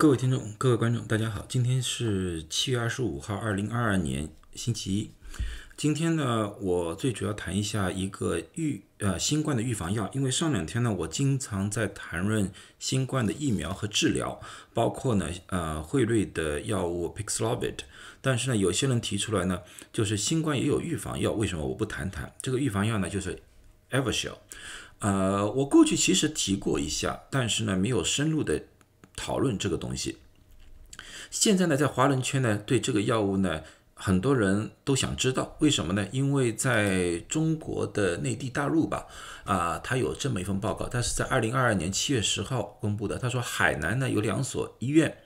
各位听众、各位观众，大家好，今天是七月二十五号，二零二二年星期一。今天呢，我最主要谈一下一个预呃新冠的预防药，因为上两天呢，我经常在谈论新冠的疫苗和治疗，包括呢呃辉瑞的药物 Paxlovid，但是呢，有些人提出来呢，就是新冠也有预防药，为什么我不谈谈这个预防药呢？就是 Evershell，呃，我过去其实提过一下，但是呢，没有深入的。讨论这个东西，现在呢，在华人圈呢，对这个药物呢，很多人都想知道为什么呢？因为在中国的内地大陆吧，啊，他有这么一份报告，他是在二零二二年七月十号公布的。他说，海南呢有两所医院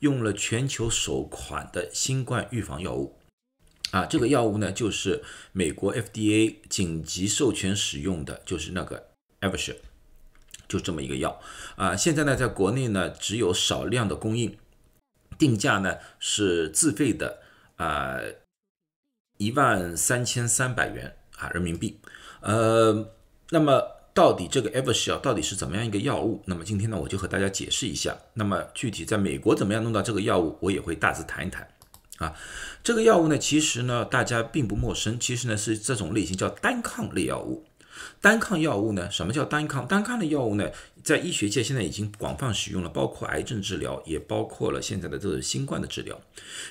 用了全球首款的新冠预防药物，啊，这个药物呢就是美国 FDA 紧急授权使用的，就是那个 Evusha。就这么一个药啊，现在呢，在国内呢只有少量的供应，定价呢是自费的啊，一万三千三百元啊人民币。呃，那么到底这个 Evershell 到底是怎么样一个药物？那么今天呢，我就和大家解释一下。那么具体在美国怎么样弄到这个药物，我也会大致谈一谈啊。这个药物呢，其实呢大家并不陌生，其实呢是这种类型叫单抗类药物。单抗药物呢？什么叫单抗？单抗的药物呢，在医学界现在已经广泛使用了，包括癌症治疗，也包括了现在的这个新冠的治疗。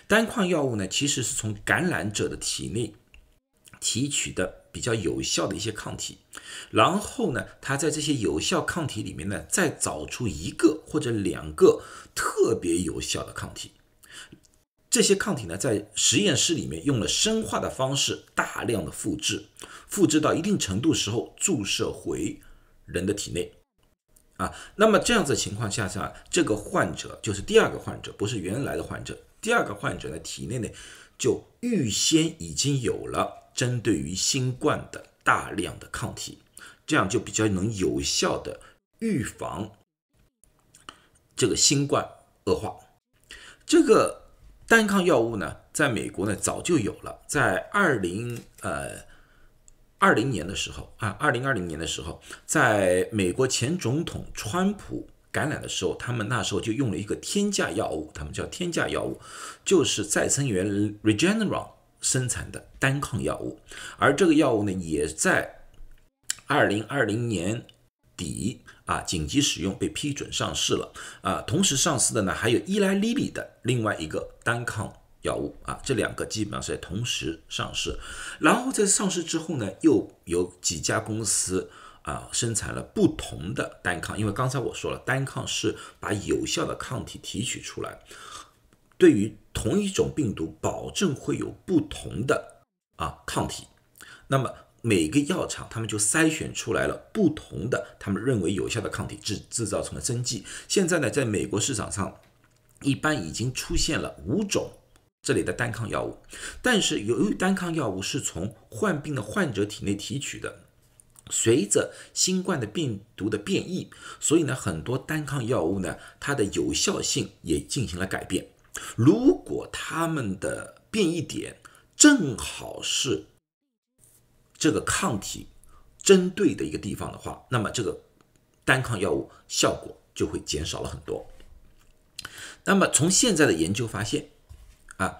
单抗药物呢，其实是从感染者的体内提取的比较有效的一些抗体，然后呢，它在这些有效抗体里面呢，再找出一个或者两个特别有效的抗体。这些抗体呢，在实验室里面用了生化的方式大量的复制，复制到一定程度时候注射回人的体内，啊，那么这样子情况下下，这个患者就是第二个患者，不是原来的患者，第二个患者呢体内呢就预先已经有了针对于新冠的大量的抗体，这样就比较能有效的预防这个新冠恶化，这个。单抗药物呢，在美国呢早就有了，在二零呃二零年的时候啊，二零二零年的时候，在美国前总统川普感染的时候，他们那时候就用了一个天价药物，他们叫天价药物，就是再生元 Regeneron 生产的单抗药物，而这个药物呢，也在二零二零年底。啊，紧急使用被批准上市了啊！同时上市的呢，还有伊莱利利的另外一个单抗药物啊，这两个基本上是在同时上市。然后在上市之后呢，又有几家公司啊生产了不同的单抗，因为刚才我说了，单抗是把有效的抗体提取出来，对于同一种病毒，保证会有不同的啊抗体。那么每个药厂，他们就筛选出来了不同的，他们认为有效的抗体，制制造成了针剂。现在呢，在美国市场上，一般已经出现了五种这里的单抗药物。但是由于单抗药物是从患病的患者体内提取的，随着新冠的病毒的变异，所以呢，很多单抗药物呢，它的有效性也进行了改变。如果它们的变异点正好是。这个抗体针对的一个地方的话，那么这个单抗药物效果就会减少了很多。那么从现在的研究发现，啊，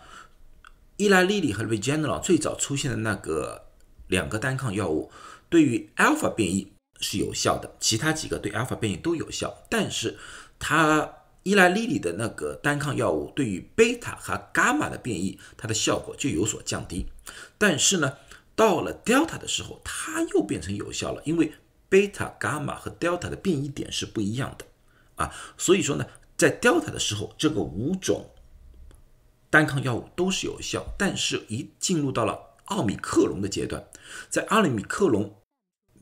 伊拉利利和 Regeneron 最早出现的那个两个单抗药物，对于 Alpha 变异是有效的，其他几个对 Alpha 变异都有效。但是它伊拉利利的那个单抗药物对于贝塔和伽马的变异，它的效果就有所降低。但是呢？到了 Delta 的时候，它又变成有效了，因为贝塔、伽马和 Delta 的变异点是不一样的。啊，所以说呢，在 Delta 的时候，这个五种单抗药物都是有效，但是一进入到了奥米克隆的阶段，在奥米克隆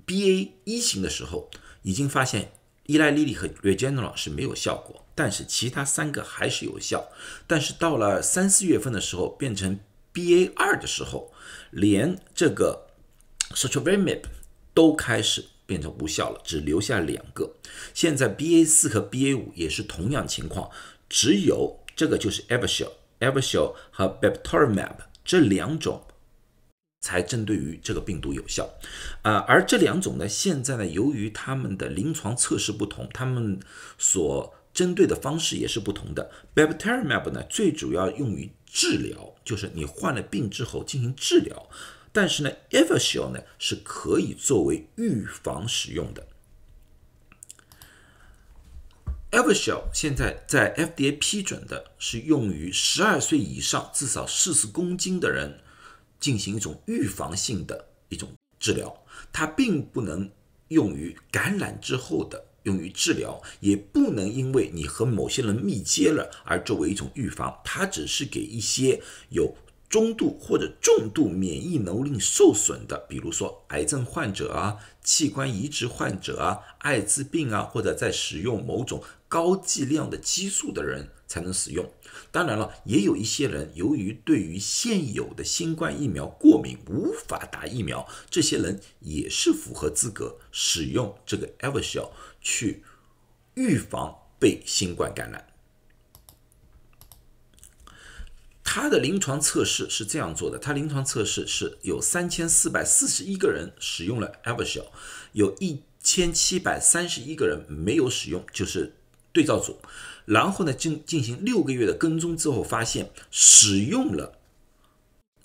BA 一型的时候，已经发现依赖利利和 Regeneron 是没有效果，但是其他三个还是有效，但是到了三四月份的时候，变成 BA 二的时候。连这个 s o t r o v i m a b 都开始变成无效了，只留下两个。现在 BA 四和 BA 五也是同样情况，只有这个就是 Evershell、Evershell 和 b e p t o r m a p 这两种才针对于这个病毒有效。啊，而这两种呢，现在呢，由于他们的临床测试不同，他们所针对的方式也是不同的。b e p t e r m a p 呢，最主要用于治疗，就是你患了病之后进行治疗。但是呢 e v e r s h e l 呢是可以作为预防使用的。e v e r s h e l 现在在 FDA 批准的是用于十二岁以上至少四十公斤的人进行一种预防性的一种治疗，它并不能用于感染之后的用于治疗，也不能因为你和某些人密接了而作为一种预防，它只是给一些有。中度或者重度免疫能力受损的，比如说癌症患者啊、器官移植患者啊、艾滋病啊，或者在使用某种高剂量的激素的人才能使用。当然了，也有一些人由于对于现有的新冠疫苗过敏，无法打疫苗，这些人也是符合资格使用这个 e v e r s h e l 去预防被新冠感染。他的临床测试是这样做的：他临床测试是有三千四百四十一个人使用了 e v e r s h e l 有一千七百三十一个人没有使用，就是对照组。然后呢，进进行六个月的跟踪之后，发现使用了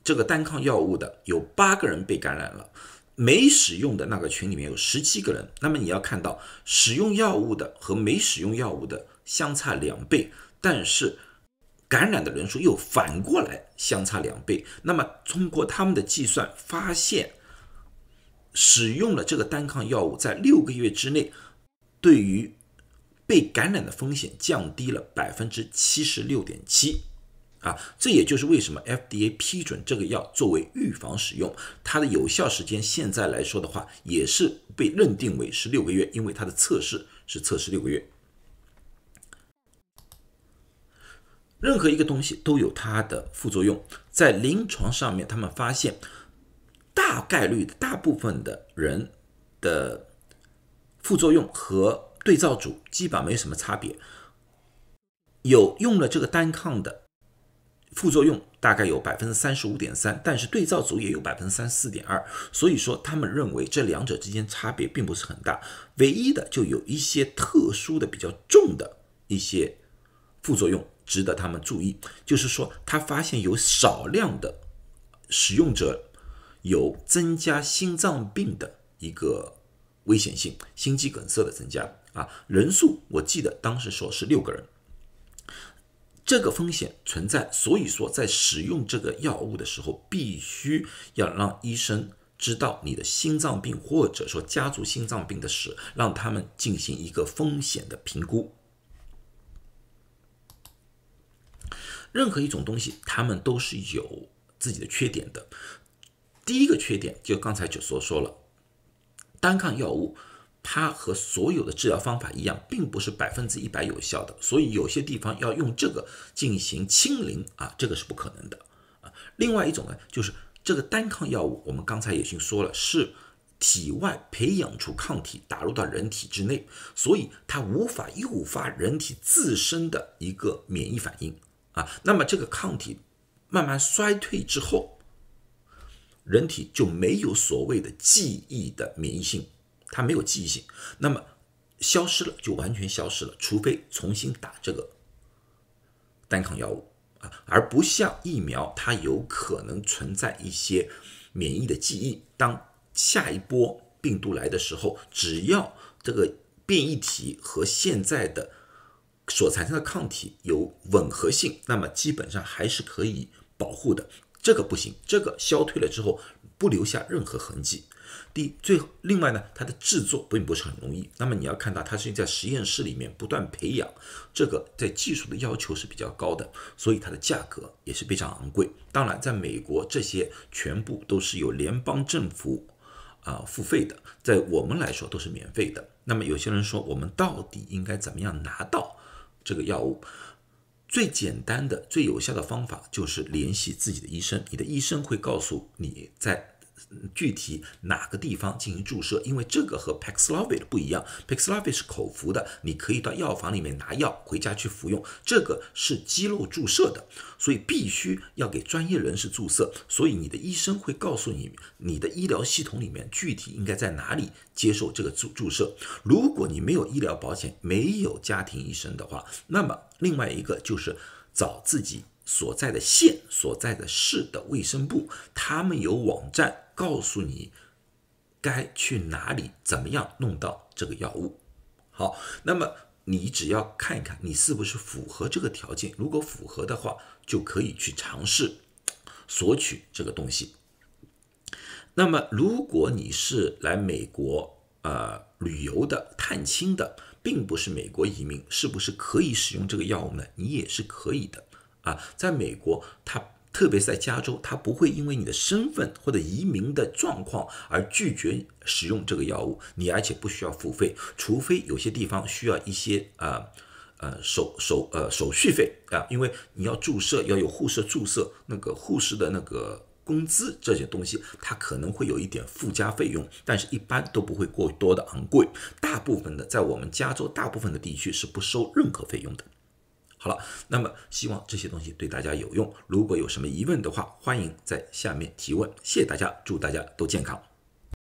这个单抗药物的有八个人被感染了，没使用的那个群里面有十七个人。那么你要看到，使用药物的和没使用药物的相差两倍，但是。感染的人数又反过来相差两倍，那么通过他们的计算发现，使用了这个单抗药物在六个月之内，对于被感染的风险降低了百分之七十六点七，啊，这也就是为什么 FDA 批准这个药作为预防使用，它的有效时间现在来说的话，也是被认定为是六个月，因为它的测试是测试六个月。任何一个东西都有它的副作用，在临床上面，他们发现大概率的大部分的人的副作用和对照组基本没什么差别。有用了这个单抗的副作用大概有百分之三十五点三，但是对照组也有百分之三十四点二，所以说他们认为这两者之间差别并不是很大，唯一的就有一些特殊的比较重的一些副作用。值得他们注意，就是说，他发现有少量的使用者有增加心脏病的一个危险性，心肌梗塞的增加啊，人数我记得当时说是六个人，这个风险存在，所以说在使用这个药物的时候，必须要让医生知道你的心脏病或者说家族心脏病的史，让他们进行一个风险的评估。任何一种东西，他们都是有自己的缺点的。第一个缺点就刚才就所说了，单抗药物它和所有的治疗方法一样，并不是百分之一百有效的，所以有些地方要用这个进行清零啊，这个是不可能的啊。另外一种呢，就是这个单抗药物，我们刚才已经说了，是体外培养出抗体打入到人体之内，所以它无法诱发人体自身的一个免疫反应。啊，那么这个抗体慢慢衰退之后，人体就没有所谓的记忆的免疫性，它没有记忆性，那么消失了就完全消失了，除非重新打这个单抗药物啊，而不像疫苗，它有可能存在一些免疫的记忆，当下一波病毒来的时候，只要这个变异体和现在的。所产生的抗体有吻合性，那么基本上还是可以保护的。这个不行，这个消退了之后不留下任何痕迹。第最，另外呢，它的制作并不是很容易。那么你要看到它是在实验室里面不断培养，这个在技术的要求是比较高的，所以它的价格也是非常昂贵。当然，在美国这些全部都是由联邦政府啊付费的，在我们来说都是免费的。那么有些人说，我们到底应该怎么样拿到？这个药物最简单的、最有效的方法就是联系自己的医生。你的医生会告诉你在具体哪个地方进行注射，因为这个和 Paxlovid 不一样，Paxlovid 是口服的，你可以到药房里面拿药回家去服用，这个是肌肉注射的，所以必须要给专业人士注射，所以你的医生会告诉你，你的医疗系统里面具体应该在哪里接受这个注注射。如果你没有医疗保险，没有家庭医生的话，那么另外一个就是找自己。所在的县、所在的市的卫生部，他们有网站告诉你该去哪里，怎么样弄到这个药物。好，那么你只要看一看，你是不是符合这个条件。如果符合的话，就可以去尝试 索取这个东西。那么，如果你是来美国呃旅游的、探亲的，并不是美国移民，是不是可以使用这个药物呢？你也是可以的。啊，在美国，它特别是在加州，它不会因为你的身份或者移民的状况而拒绝使用这个药物，你而且不需要付费，除非有些地方需要一些啊呃手手呃手续费啊，因为你要注射要有护士注射，那个护士的那个工资这些东西，它可能会有一点附加费用，但是一般都不会过多的昂贵，大部分的在我们加州大部分的地区是不收任何费用的。好了，那么希望这些东西对大家有用。如果有什么疑问的话，欢迎在下面提问。谢谢大家，祝大家都健康。